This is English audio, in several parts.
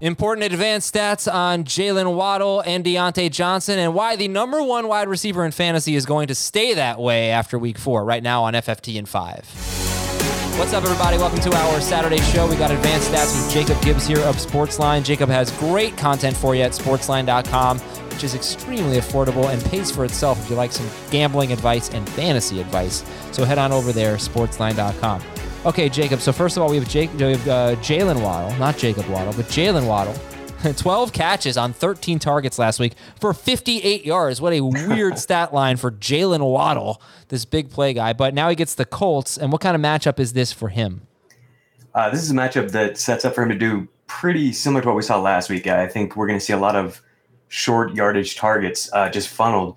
Important advanced stats on Jaylen Waddle and Diontae Johnson, and why the number one wide receiver in fantasy is going to stay that way after week four, right now on FFT and five. What's up, everybody? Welcome to our Saturday show. We got advanced stats with Jacob Gibbs here of Sportsline. Jacob has great content for you at sportsline.com, which is extremely affordable and pays for itself if you like some gambling advice and fantasy advice. So head on over there, sportsline.com. Okay, Jacob. So first of all, we have Jake, we have uh, Jaylen Waddle, not Jacob Waddle, but Jaylen Waddle. 12 catches on 13 targets last week for 58 yards. What a weird stat line for Jaylen Waddle, this big play guy. But now he gets the Colts. And what kind of matchup is this for him? Uh, this is a matchup that sets up for him to do pretty similar to what we saw last week. I think we're going to see a lot of short yardage targets uh, just funneled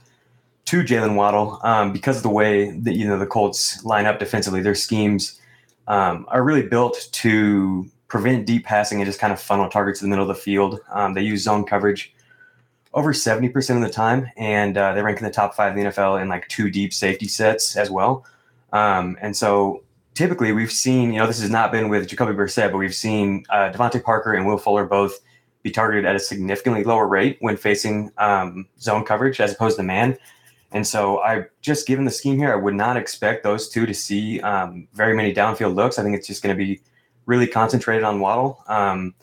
to Jaylen Waddle um, because of the way that you know the Colts line up defensively. Their schemes um, are really built to prevent deep passing and just kind of funnel targets to the middle of the field. Um, they use zone coverage over 70% of the time, and uh, they rank in the top five in the NFL in like two deep safety sets as well. Um, and so typically we've seen, you know, this has not been with Jacoby Brissett, but we've seen uh, DeVante Parker and Will Fuller both be targeted at a significantly lower rate when facing um, zone coverage as opposed to man. And so I just given the scheme here, I would not expect those two to see um, very many downfield looks. I think it's just going to be really concentrated on Waddle. Um,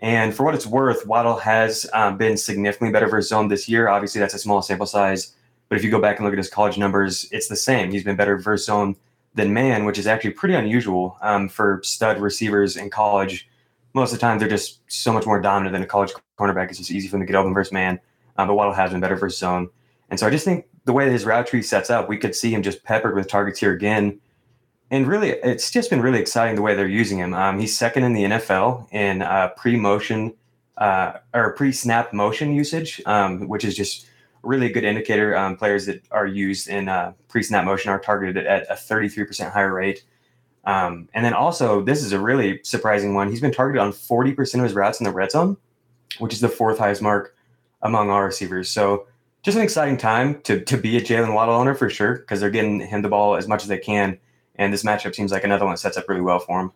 and for what it's worth, Waddle has um, been significantly better for zone this year. Obviously, that's a small sample size. But if you go back and look at his college numbers, it's the same. He's been better versus zone than man, which is actually pretty unusual um, for stud receivers in college. Most of the time, they're just so much more dominant than a college cornerback. It's just easy for them to get open versus man. Um, but Waddle has been better versus zone. And so I just think the way his route tree sets up, we could see him just peppered with targets here again. And really, it's just been really exciting the way they're using him. Um, he's second in the NFL in uh, pre-motion uh, or pre-snap motion usage, um, which is just really a good indicator. Um, players that are used in uh, pre-snap motion are targeted at a 33% higher rate. Um, and then also, this is a really surprising one. He's been targeted on 40% of his routes in the red zone, which is the fourth highest mark among all receivers. So just an exciting time to to be a Jaylen Waddle owner for sure because they're getting him the ball as much as they can, and this matchup seems like another one that sets up really well for him.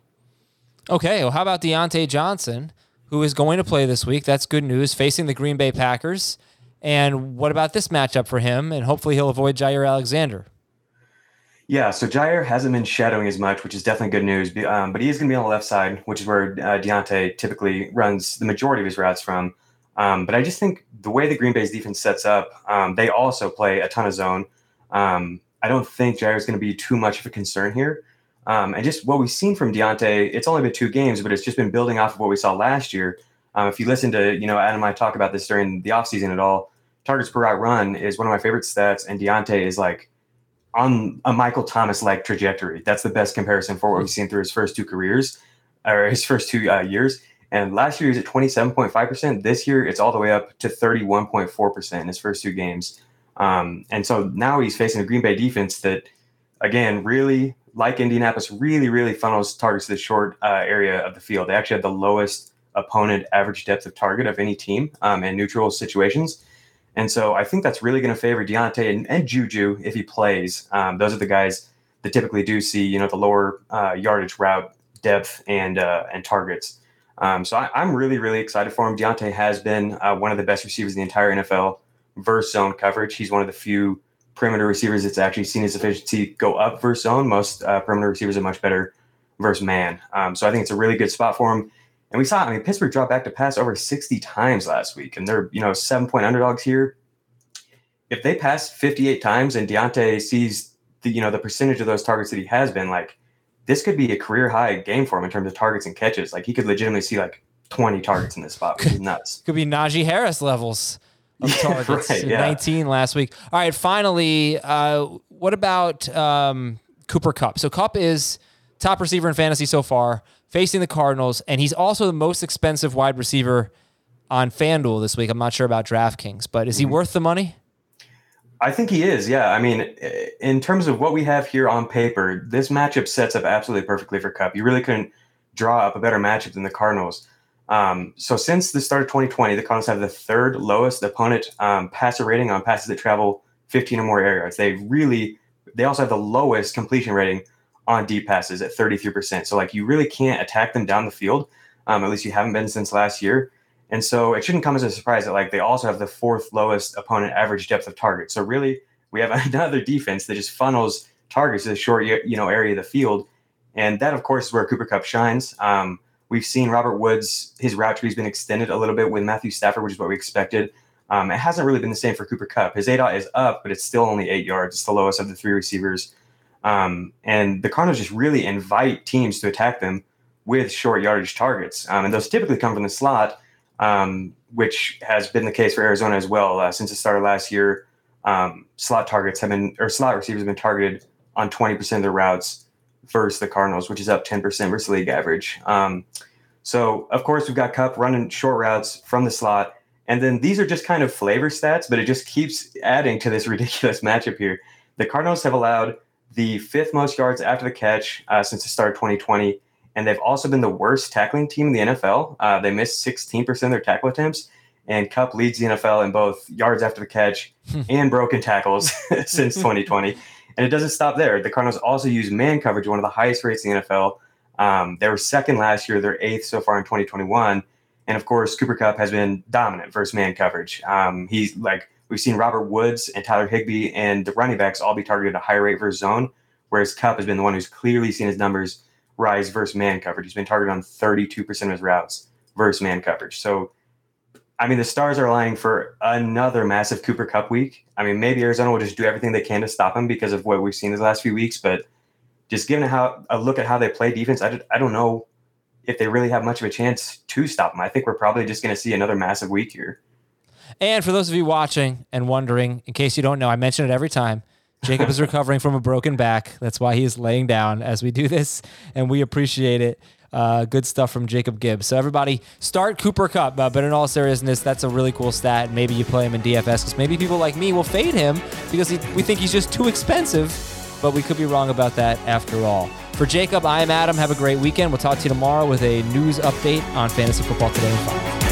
Okay, well, how about Diontae Johnson, who is going to play this week? That's good news, facing the Green Bay Packers. And what about this matchup for him? And hopefully he'll avoid Jaire Alexander. Yeah, so Jaire hasn't been shadowing as much, which is definitely good news. Um, but he is going to be on the left side, which is where uh, Diontae typically runs the majority of his routes from. Um, but I just think the way the Green Bay's defense sets up, um, they also play a ton of zone. Um, I don't think Jaire is going to be too much of a concern here. Um, and just what we've seen from Diontae, it's only been two games, but it's just been building off of what we saw last year. Um, if you listen to, you know, Adam and I talk about this during the offseason at all, targets per route run is one of my favorite stats. And Diontae is like on a Michael Thomas like trajectory. That's the best comparison for what we've seen through his first two careers or his first two uh, years. And last year he was at 27.5%. This year it's all the way up to 31.4% in his first two games. Um, and so now he's facing a Green Bay defense that, again, really, like Indianapolis, really, really funnels targets to the short uh, area of the field. They actually have the lowest opponent average depth of target of any team um, in neutral situations. And so I think that's really going to favor Diontae and, and, Juju if he plays. Um, those are the guys that typically do see, you know, the lower uh, yardage route depth and uh, and targets. Um, so I, am really, really excited for him. Diontae has been uh, one of the best receivers in the entire NFL versus zone coverage. He's one of the few perimeter receivers that's actually seen his efficiency go up versus zone. Most uh, perimeter receivers are much better versus man. Um, so I think it's a really good spot for him. And we saw, I mean, Pittsburgh dropped back to pass over 60 times last week, and they're, you know, seven point underdogs here. If they pass 58 times and Diontae sees the, you know, the percentage of those targets that he has been, like, this could be a career high game for him in terms of targets and catches. Like he could legitimately see like 20 targets in this spot, which is nuts. could be Najee Harris levels of yeah, targets. Right, yeah. 19 last week. All right, finally, uh, what about um, Cooper Kupp? So Kupp is top receiver in fantasy so far, facing the Cardinals, and he's also the most expensive wide receiver on FanDuel this week. I'm not sure about DraftKings, but is he mm-hmm. worth the money? I think he is. Yeah. I mean, in terms of what we have here on paper, this matchup sets up absolutely perfectly for Kupp. You really couldn't draw up a better matchup than the Cardinals. Um, so since the start of 2020, the Cardinals have the third lowest opponent um, passer rating on passes that travel 15 or more yards. They really, they also have the lowest completion rating on deep passes at 33%. So like you really can't attack them down the field. Um, at least you haven't been since last year. And so it shouldn't come as a surprise that like they also have the fourth lowest opponent average depth of target. So really, we have another defense that just funnels targets to the short you know area of the field, and that of course is where Cooper Kupp shines. Um, we've seen Robert Woods his route tree has been extended a little bit with Matthew Stafford, which is what we expected. Um, it hasn't really been the same for Cooper Kupp. His ADOT is up, but it's still only eight yards. It's the lowest of the three receivers. Um, and the Cardinals just really invite teams to attack them with short yardage targets. Um, and those typically come from the slot, um, which has been the case for Arizona as well. Uh, since the start of last year, um, slot targets have been, or slot receivers have been targeted on 20% of their routes versus the Cardinals, which is up 10% versus league average. Um, so, of course, we've got Kupp running short routes from the slot. And then these are just kind of flavor stats, but it just keeps adding to this ridiculous matchup here. The Cardinals have allowed the fifth most yards after the catch uh, since the start of 2020. And they've also been the worst tackling team in the NFL. Uh, they missed 16% of their tackle attempts. And Kupp leads the NFL in both yards after the catch hmm. and broken tackles since 2020. And it doesn't stop there. The Cardinals also use man coverage, one of the highest rates in the NFL. Um, they were second last year. They're eighth so far in 2021. And of course, Cooper Kupp has been dominant versus man coverage. Um, he's like we've seen Robert Woods and Tyler Higbee and the running backs all be targeted at a high rate versus zone, whereas Kupp has been the one who's clearly seen his numbers rise versus man coverage. He's been targeted on 32% of his routes versus man coverage. So, I mean, the stars are aligning for another massive Cooper Kupp week. I mean, maybe Arizona will just do everything they can to stop him because of what we've seen these last few weeks, but just given how a look at how they play defense, I, I don't know if they really have much of a chance to stop him. I think we're probably just going to see another massive week here. And for those of you watching and wondering, in case you don't know, I mention it every time. Jacob is recovering from a broken back. That's why he is laying down as we do this, and we appreciate it. Uh, good stuff from Jacob Gibbs. So everybody, start Cooper Kupp. Uh, but in all seriousness, that's a really cool stat. Maybe you play him in DFS because maybe people like me will fade him because he, we think he's just too expensive. But we could be wrong about that after all. For Jacob, I am Adam. Have a great weekend. We'll talk to you tomorrow with a news update on Fantasy Football Today in 5.